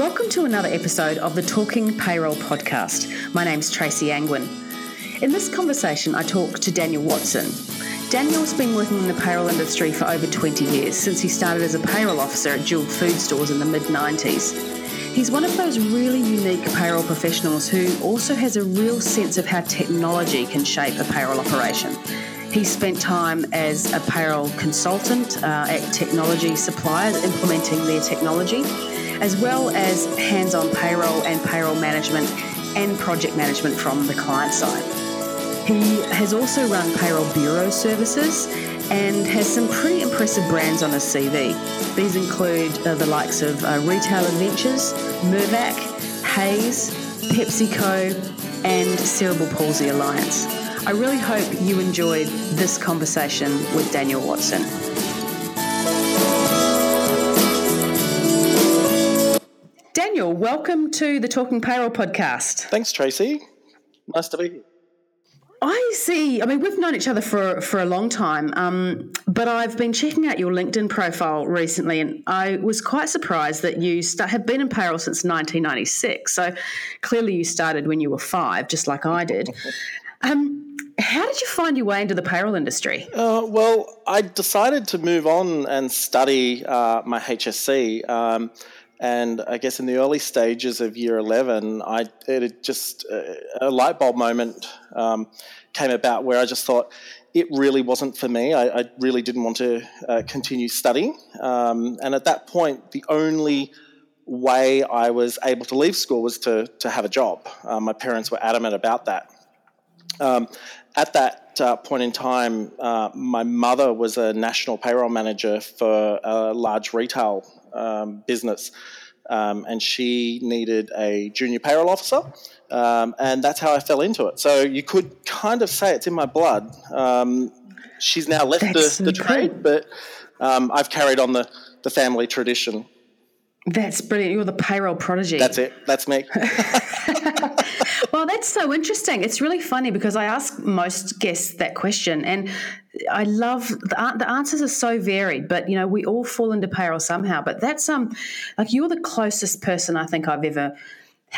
Welcome to another episode of the Talking Payroll podcast. My name's Tracy Angwin. In this conversation, I talk to Daniel Watson. Daniel's been working in the payroll industry for over 20 years since he started as a payroll officer at Jewel Food Stores in the mid 90s. He's one of those really unique payroll professionals who also has a real sense of how technology can shape a payroll operation. He spent time as a payroll consultant uh, at technology suppliers implementing their technology, as well as hands on payroll and payroll management and project management from the client side. He has also run payroll bureau services and has some pretty impressive brands on his CV. These include uh, the likes of uh, Retail Adventures, Mirvac, Hays, PepsiCo, and Cerebral Palsy Alliance. I really hope you enjoyed this conversation with Daniel Watson. Daniel, welcome to the Talking Payroll podcast. Thanks, Tracy. Nice to be here. I see. I mean, we've known each other for for a long time, um, but I've been checking out your LinkedIn profile recently, and I was quite surprised that you st- have been in payroll since 1996. So clearly, you started when you were five, just like I did. Um, how did you find your way into the payroll industry? Uh, well, I decided to move on and study uh, my HSC. Um, and I guess in the early stages of year 11, I it just uh, a light bulb moment um, came about where I just thought it really wasn't for me. I, I really didn't want to uh, continue studying. Um, and at that point, the only way I was able to leave school was to, to have a job. Uh, my parents were adamant about that. Um, at that uh, point in time, uh, my mother was a national payroll manager for a large retail um, business. Um, and she needed a junior payroll officer, um, and that's how I fell into it. So you could kind of say it's in my blood. Um, she's now left the, the trade, but um, I've carried on the, the family tradition. That's brilliant. You're the payroll prodigy. That's it. That's me. well, that's so interesting. It's really funny because I ask most guests that question, and I love the, the answers are so varied. But you know, we all fall into payroll somehow. But that's um, like you're the closest person I think I've ever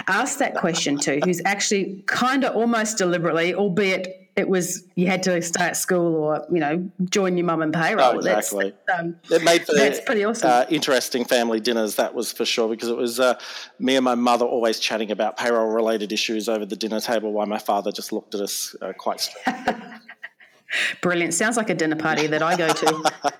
asked that question to, who's actually kind of almost deliberately, albeit it was you had to stay at school or you know join your mum and payroll. Oh, exactly. That's, um, it made for that's pretty awesome. Uh, interesting family dinners. That was for sure because it was uh, me and my mother always chatting about payroll related issues over the dinner table, while my father just looked at us uh, quite straight. Brilliant. Sounds like a dinner party that I go to.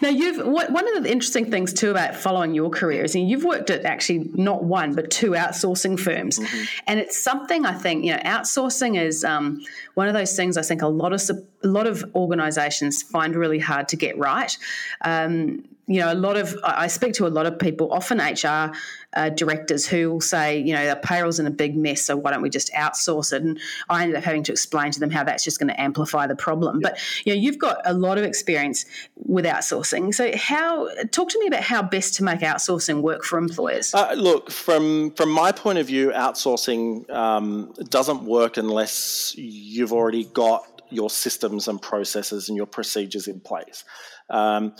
now you've what, one of the interesting things too about following your career is you've worked at actually not one but two outsourcing firms mm-hmm. and it's something i think you know outsourcing is um, one of those things i think a lot of a lot of organizations find really hard to get right um, you know, a lot of I speak to a lot of people, often HR uh, directors, who will say, you know, the payroll's in a big mess, so why don't we just outsource it? And I ended up having to explain to them how that's just going to amplify the problem. But you know, you've got a lot of experience with outsourcing. So, how talk to me about how best to make outsourcing work for employers? Uh, look, from from my point of view, outsourcing um, doesn't work unless you've already got your systems and processes and your procedures in place. Um,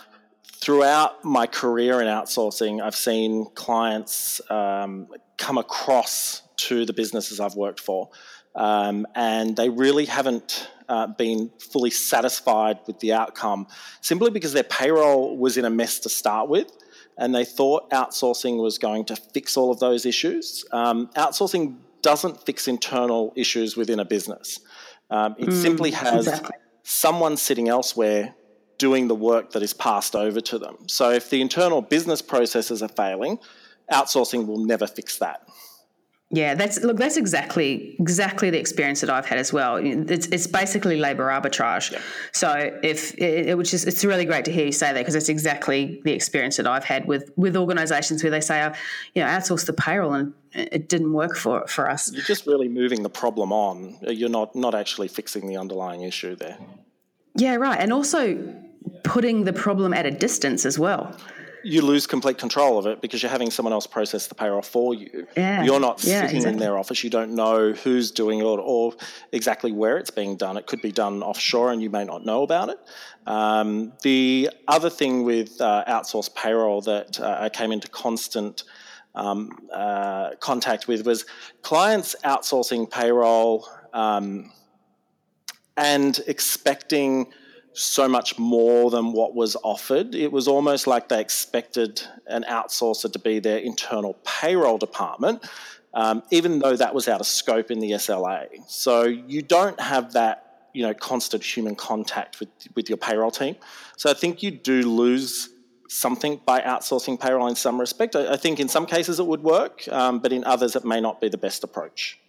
throughout my career in outsourcing, I've seen clients um, come across to the businesses I've worked for, um, and they really haven't uh, been fully satisfied with the outcome simply because their payroll was in a mess to start with. And they thought outsourcing was going to fix all of those issues. Um, outsourcing doesn't fix internal issues within a business. Um, it mm, simply has exactly. someone sitting elsewhere doing the work that is passed over to them. So if the internal business processes are failing, outsourcing will never fix that. Yeah, that's look. That's exactly exactly the experience that I've had as well. It's, it's basically labour arbitrage. Yeah. So if it, it, which is it's really great to hear you say that because it's exactly the experience that I've had with with organisations where they say, oh, you know, outsource the payroll and it didn't work for for us. You're just really moving the problem on. You're not not actually fixing the underlying issue there. Yeah, right. And also putting the problem at a distance as well. you lose complete control of it because you're having someone else process the payroll for you. Yeah. You're not Yeah, sitting exactly. in their office. You don't know who's doing it or exactly where it's being done. It could be done offshore and you may not know about it. Um, the other thing with uh, outsourced payroll that uh, I came into constant um, uh, contact with was clients outsourcing payroll um, and expecting so much more than what was offered. It was almost like they expected an outsourcer to be their internal payroll department, um, even though that was out of scope in the SLA. So you don't have that you know constant human contact with with your payroll team. So I think you do lose something by outsourcing payroll in some respect. I, I think in some cases it would work, um, but in others it may not be the best approach.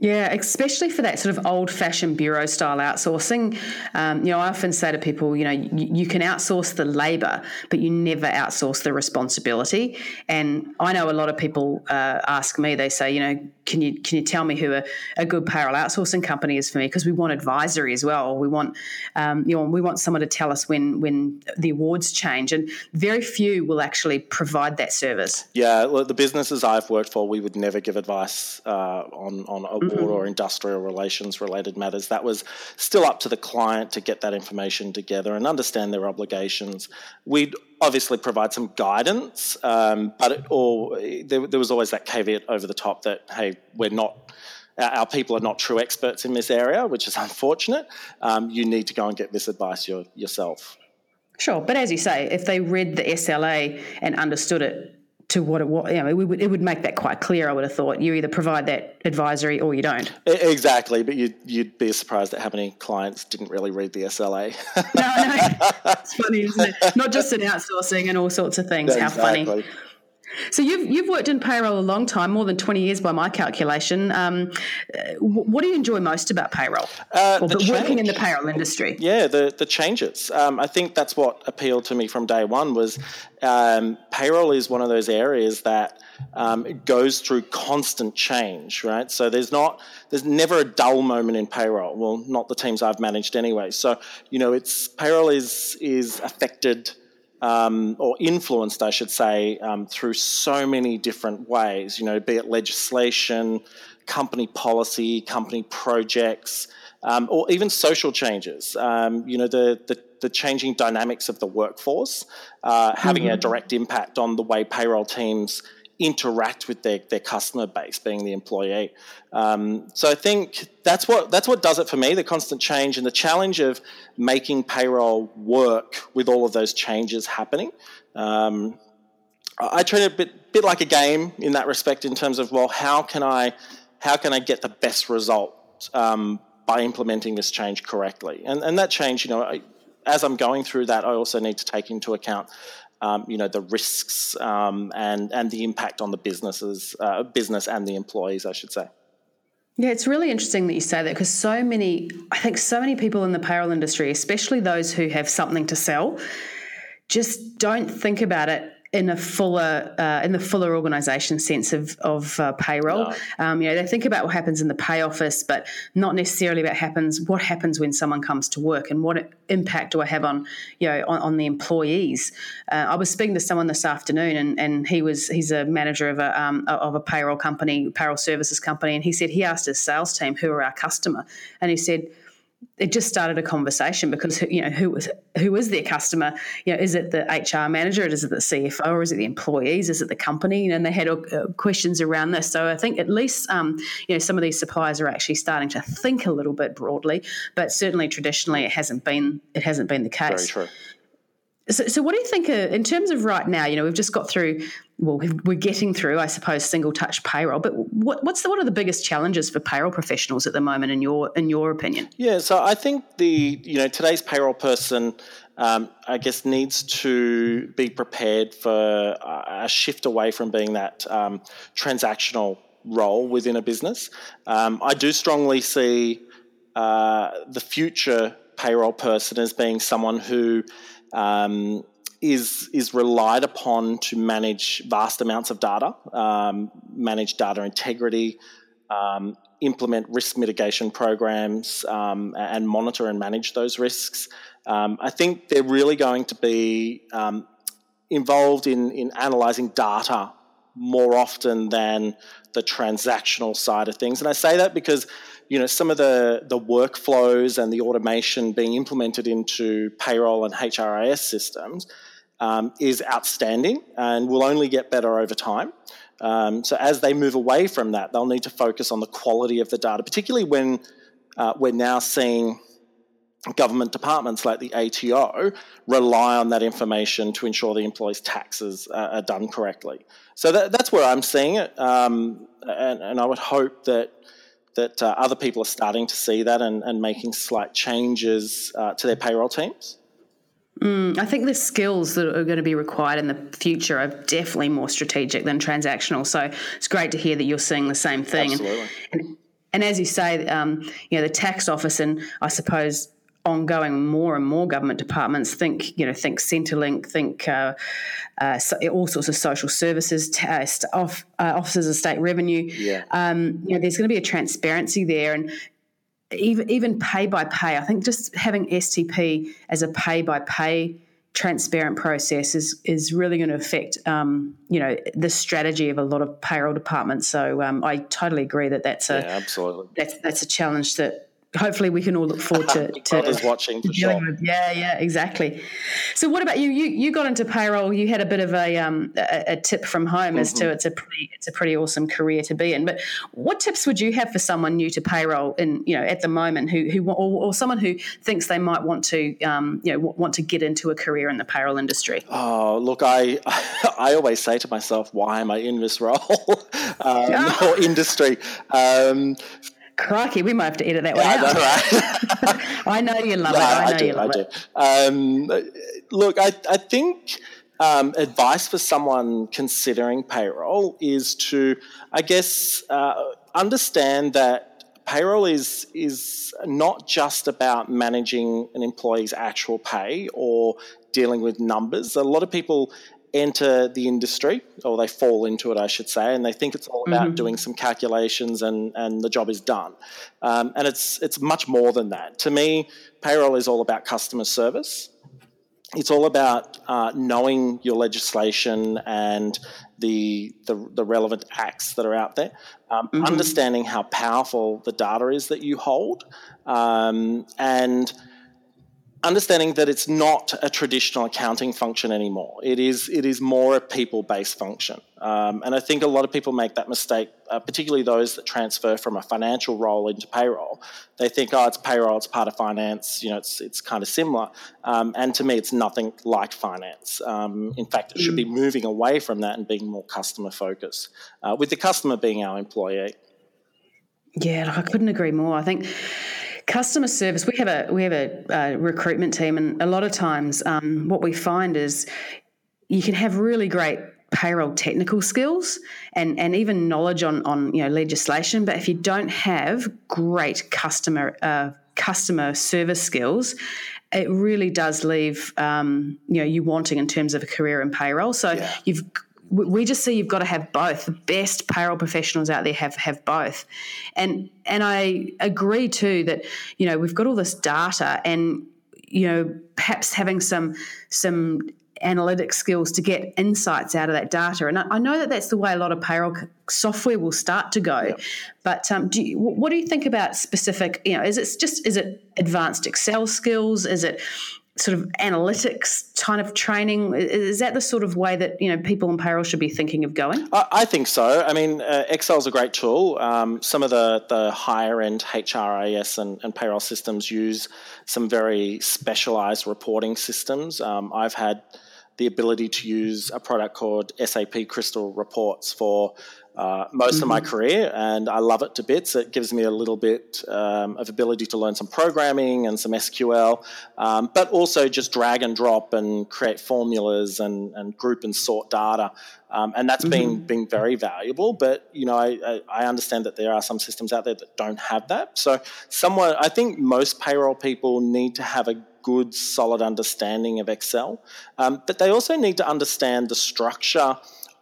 Yeah, especially for that sort of old fashioned bureau style outsourcing. Um, you know, I often say to people, you know, you, you can outsource the labor, but you never outsource the responsibility. And I know a lot of people uh, ask me, they say, you know, can you can you tell me who a, a good payroll outsourcing company is for me? Because we want advisory as well. We want um, you know we want someone to tell us when when the awards change, and very few will actually provide that service. Yeah, the businesses I've worked for, we would never give advice uh, on on mm-hmm. or industrial relations related matters. That was still up to the client to get that information together and understand their obligations. We'd obviously provide some guidance, um, but it all there, there was always that caveat over the top that hey, we're not our people are not true experts in this area, which is unfortunate. Um, you need to go and get this advice your, yourself. Sure, but as you say, if they read the SLA and understood it to what it was, you know, it would, it would make that quite clear. I would have thought you either provide that advisory or you don't. Exactly, but you'd, you'd be surprised at how many clients didn't really read the SLA. no, no, it's funny, isn't it? Not just in outsourcing and all sorts of things. Yeah, how funny. So you've you've worked in payroll a long time, more than twenty years by my calculation. Um, what do you enjoy most about payroll, uh, or working in the payroll industry? Yeah, the the changes. Um, I think that's what appealed to me from day one. Was um, payroll is one of those areas that um, goes through constant change, right? So there's not there's never a dull moment in payroll. Well, not the teams I've managed anyway. So you know, it's payroll is is affected um, or influenced, I should say, um, through so many different ways, you know, be it legislation, company policy, company projects, um, or even social changes. Um, you know, the, the, the, changing dynamics of the workforce uh, having mm-hmm. a direct impact on the way payroll teams interact with their, their customer base, being the employee. Um, so I think that's what that's what does it for me: the constant change and the challenge of making payroll work with all of those changes happening. Um, I treat it a bit, bit like a game in that respect, in terms of well, how can I how can I get the best result um, by implementing this change correctly? And and that change, you know. I, as I'm going through that, I also need to take into account um, you know the risks um, and and the impact on the businesses, uh, business and the employees, I should say. Yeah, it's really interesting that you say that because so many, I think, so many people in the payroll industry, especially those who have something to sell, just don't think about it in a fuller uh, in the fuller organisation sense of of uh, payroll. No. Um, you know, they think about what happens in the pay office, but not necessarily about happens what happens when someone comes to work and what impact do I have on you know on, on the employees. Uh, I was speaking to someone this afternoon, and, and he was he's a manager of a um, of a payroll company, payroll services company, and he said he asked his sales team who are our customer, and he said it just started a conversation because you know who was who is their customer? You know is it the HR manager? Is it the CFO or is it the employees? Is it the company? And they had uh, questions around this. So I think at least um, you know some of these suppliers are actually starting to think a little bit broadly but certainly traditionally it hasn't been it hasn't been the case. Very true. So, so what do you think uh, in terms of right now? You know, we've just got through. Well, we're getting through, I suppose, single touch payroll. But what, what's the, what are the biggest challenges for payroll professionals at the moment, in your in your opinion? Yeah, so I think the you know today's payroll person, um, I guess, needs to be prepared for a shift away from being that um, transactional role within a business. Um, I do strongly see uh, the future payroll person as being someone who um, is is relied upon to manage vast amounts of data, um, manage data integrity, um, implement risk mitigation programs, um, and monitor and manage those risks. Um, I think they're really going to be involved in, in analyzing data more often than the transactional side of things. And I say that because you know some of the the workflows and the automation being implemented into payroll and HRIS systems um, is outstanding and will only get better over time. Um, so as they move away from that, they'll need to focus on the quality of the data, particularly when uh, we're now seeing government departments like the ATO rely on that information to ensure the employee's taxes are done correctly. So that, that's where I'm seeing it, um, and, and, I would hope that that uh, other people are starting to see that and, and making slight changes uh, to their payroll teams. Mm, I think the skills that are going to be required in the future are definitely more strategic than transactional. So it's great to hear that you're seeing the same thing. Absolutely. And, and, and as you say, um, you know, the tax office and I suppose ongoing more and more government departments think you know think Centrelink think uh, uh, so all sorts of social services t- uh, off, uh, offices of state revenue. Yeah. um, you know there's going to be a transparency there and even even pay by pay I think just having STP as a pay by pay transparent process is is really going to affect um, you know the strategy of a lot of payroll departments. So um, I totally agree that that's a yeah, absolutely. that's that's a challenge that hopefully we can all look forward to, to watching for sure. With. Yeah, yeah, exactly. So, what about you? You you got into payroll. You had a bit of a um, a, a tip from home mm-hmm. as to mm-hmm. it's a pretty it's a pretty awesome career to be in. But what tips would you have for someone new to payroll in you know at the moment who who or, or someone who thinks they might want to um, you know want to get into a career in the payroll industry? Oh, look, I I always say to myself, why am I in this role um, or industry? Um, Crikey, we might have to edit that one yeah, out. I know, right? I know you love no, it. I, I know do, you love I it. Um, look, I, I think um, advice for someone considering payroll is to, I guess, uh, understand that payroll is is not just about managing an employee's actual pay or dealing with numbers. A lot of people enter the industry, or they fall into it, I should say, and they think it's all about mm-hmm. doing some calculations and, and the job is done. Um, and it's it's much more than that. To me, payroll is all about customer service. It's all about uh, knowing your legislation and the, the, the relevant acts that are out there, um, mm-hmm. understanding how powerful the data is that you hold, um, and understanding that it's not a traditional accounting function anymore. It is it is more a people based function, um, and I think a lot of people make that mistake, uh, particularly those that transfer from a financial role into payroll. They think, oh, it's payroll, it's part of finance. You know, it's it's kind of similar, um, and to me, it's nothing like finance. Um, in fact, it should be mm. moving away from that and being more customer focused, uh, with the customer being our employee. Yeah, I couldn't agree more. I think customer service we have a we have a, a recruitment team and a lot of times um, what we find is you can have really great payroll technical skills and and even knowledge on on you know legislation but if you don't have great customer uh, customer service skills it really does leave um, you know you wanting in terms of a career in payroll so yeah. you've we just see you've got to have both. The best payroll professionals out there have have both, and and I agree too that you know we've got all this data, and you know perhaps having some some analytic skills to get insights out of that data. And I, I, know that that's the way a lot of payroll software will start to go. Yep. But um, do you, what do you think about specific? You know, is it just is it advanced Excel skills? Is it sort of analytics kind of training. Is that the sort of way that you know people in payroll should be thinking of going? I, think so. I mean uh, excel is a great tool. Um, some of the, the higher end hris and, and, payroll systems use some very specialized reporting systems. Um, i've had the ability to use a product called sap crystal reports for uh, most mm-hmm. of my mm-hmm. career, and I love it to bits. It gives me a little bit um, of ability to learn some programming and some SQL, um, but also just drag and drop and create formulas and, and group and sort data. Um, and that's mm-hmm. been been very valuable. But you know, I, I, understand that there are some systems out there that don't have that. So, someone I think most payroll people need to have a good, solid understanding of Excel, um, but they also need to understand the structure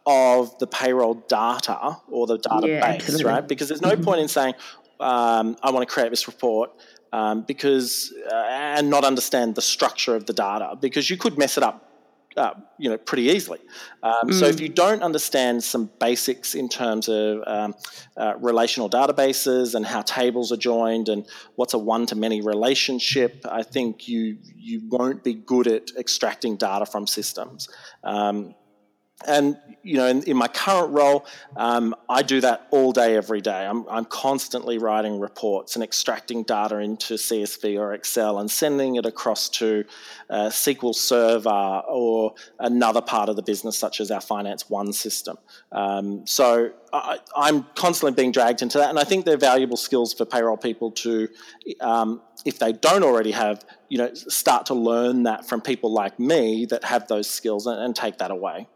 of the payroll data or the database, yeah, right? Because there's no mm-hmm. point in saying, um, I want to create this report um, because uh, and not understand the structure of the data because you could mess it up uh, you know, pretty easily. Um, mm. So if mm. you don't understand some basics in terms of um, uh, relational databases and how tables are joined and what's a one-to-many relationship, I think you you won't be good at extracting data from systems. Um, and you know, in, in my current role, um, I do that all day, every day. I'm, I'm constantly writing reports and extracting data into CSV or Excel and sending it across to a SQL Server or another part of the business, such as our Finance One system. Um, so I, am constantly being dragged into that, and I think they're valuable skills for payroll people to, um, if they don't already have, you know, start to learn that from people like me that have those skills and, and take that away.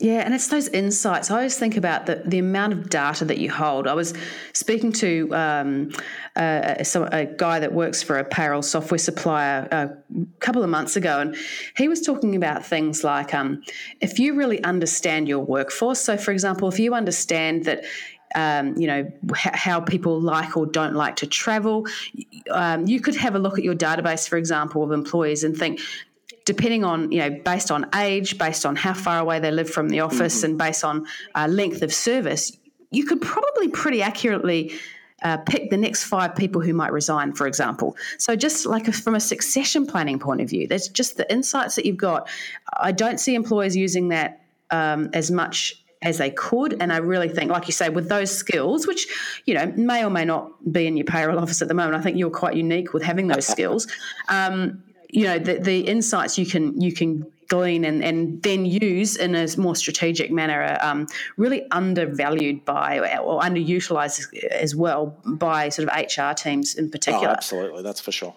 Yeah, and it's those insights. I always think about the, the amount of data that you hold. I was speaking to um, a, a, guy that works for a payroll software supplier a couple of months ago, and he was talking about things like um, if you really understand your workforce. So, for example, if you understand that um, you know how people like or don't like to travel. Um, you could have a look at your database, for example, of employees and think depending on you know based on age based on how far away they live from the office mm-hmm. and based on uh, length of service you could probably pretty accurately uh, pick the next five people who might resign, for example. So, just like a, from a succession planning point of view, there's just the insights that you've got. I don't see employers using that um, as much as they could. And I really think, like you say, with those skills, which you know may or may not be in your payroll office at the moment, I think you're quite unique with having those skills. Um, you know the, the insights you can you can glean and, and then use in a more strategic manner are um, really undervalued by or underutilized as well by sort of HR teams in particular. Oh, absolutely, that's for sure.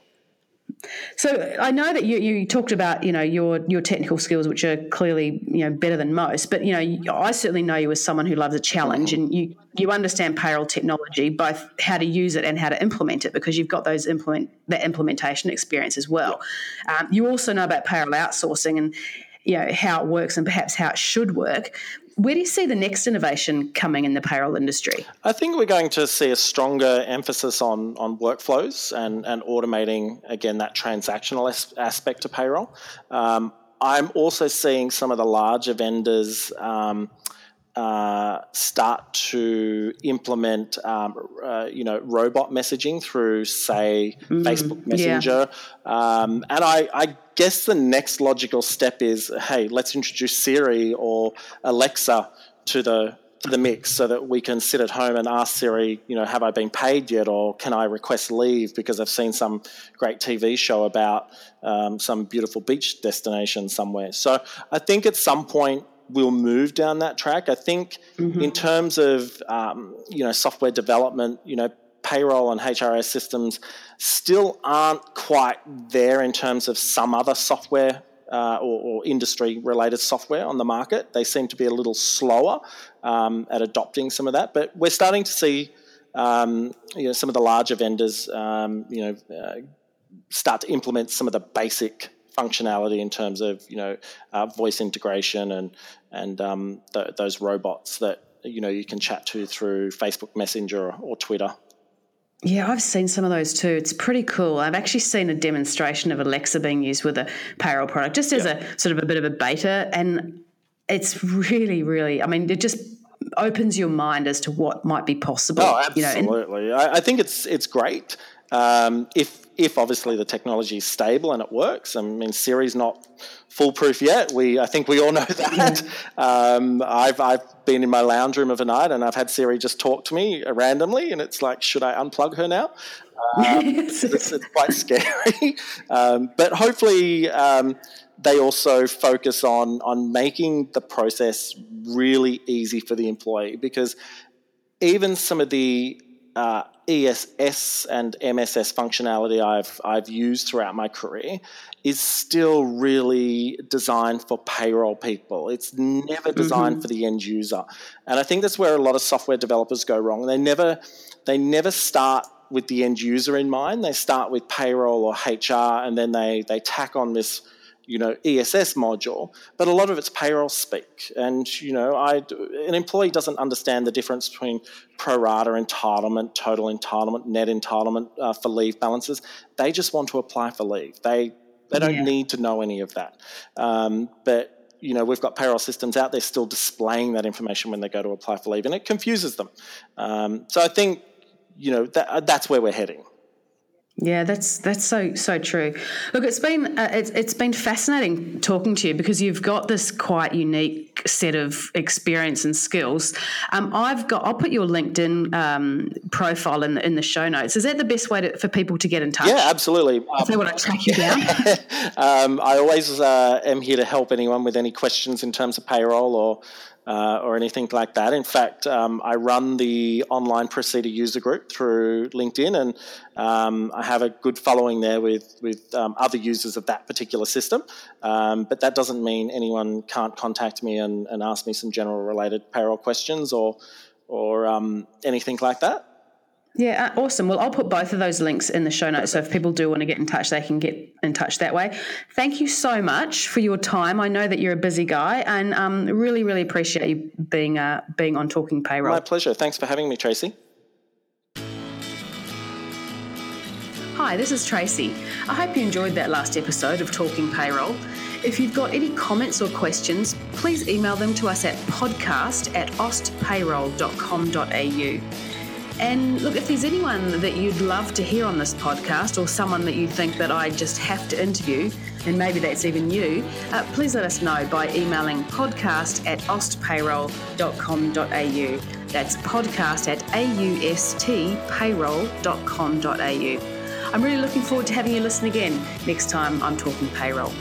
So I know that you, you talked about you know your your technical skills, which are clearly you know better than most. But you know I certainly know you as someone who loves a challenge, and you you understand payroll technology, both how to use it and how to implement it, because you've got those implement that implementation experience as well. Um, you also know about payroll outsourcing and you know how it works and perhaps how it should work. Where do you see the next innovation coming in the payroll industry? I think we're going to see a stronger emphasis on, on workflows and, and automating, again, that transactional as- aspect of payroll. Um, I'm also seeing some of the larger vendors. Um, uh, start to implement, um, uh, you know, robot messaging through, say, mm, Facebook Messenger. Yeah. Um, and I, I, guess the next logical step is, hey, let's introduce Siri or Alexa to the to the mix so that we can sit at home and ask Siri, you know, have I been paid yet, or can I request leave because I've seen some great TV show about um, some beautiful beach destination somewhere. So I think at some point we'll move down that track. I think mm-hmm. in terms of um, you know software development, you know payroll and HRS systems still aren't quite there in terms of some other software uh, or, or, industry related software on the market. They seem to be a little slower um, at adopting some of that, but we're starting to see um, you know some of the larger vendors um, you know uh, start to implement some of the basic functionality in terms of you know uh, voice integration and and um, th- those robots that you know you can chat to through Facebook Messenger or, or Twitter. Yeah, I've seen some of those too. It's pretty cool. I've actually seen a demonstration of Alexa being used with a payroll product, just as yeah. a sort of a bit of a beta, and it's really, really. I mean, it just opens your mind as to what might be possible. Oh, absolutely. You know, and- I, I think it's it's great. Um, if if obviously the technology is stable and it works. I mean, Siri's not foolproof yet. We, I think we all know that. Yeah. Um, I've, I've been in my lounge room of a night and I've had Siri just talk to me randomly, and it's like, should I unplug her now? Um, it's, it's, quite scary. Um, but hopefully, um, they also focus on on making the process really easy for the employee because even some of the uh, ESS and MSS functionality I've I've used throughout my career is still really designed for payroll people. It's never designed mm-hmm. for the end user, and I think that's where a lot of software developers go wrong. They never they never start with the end user in mind. They start with payroll or HR, and then they they tack on this you know ESS module, but a lot of it's payroll speak. And you know, I an employee doesn't understand the difference between pro rata entitlement, total entitlement, net entitlement uh, for leave balances. They just want to apply for leave. They They don't yeah. need to know any of that. Um, but you know, we've got payroll systems out there still displaying that information when they go to apply for leave, and it confuses them. Um, so I think, you know, that, that's where we're heading. Yeah, that's that's so so true. Look, it's been uh, it's it's been fascinating talking to you because you've got this quite unique set of experience and skills. Um, I've got I'll put your LinkedIn um, profile in the, in the show notes. Is that the best way to, for people to get in touch? Yeah, absolutely. If they want to track you down. um, I always uh, am here to help anyone with any questions in terms of payroll or uh, or anything like that. In fact, um, I run the online Preceda user group through LinkedIn, and um, I have a good following there with with um, other users of that particular system. Um, but that doesn't mean anyone can't contact me and, and ask me some general related payroll questions or or um, anything like that. Yeah, uh, awesome. Well, I'll put both of those links in the show notes. So if people do want to get in touch, they can get in touch that way. Thank you so much for your time. I know that you're a busy guy, and um, really, really appreciate you being uh, being on Talking Payroll. My pleasure. Thanks for having me, Tracy. Hi, this is Tracy. I hope you enjoyed that last episode of Talking Payroll. If you've got any comments or questions, please email them to us at podcast at austpayroll.com.au. And look, if there's anyone that you'd love to hear on this podcast or someone that you think that I just have to interview, and maybe that's even you, uh, please let us know by emailing podcast at austpayroll.com.au. That's podcast at austpayroll.com.au. I'm really looking forward to having you listen again next time I'm talking payroll.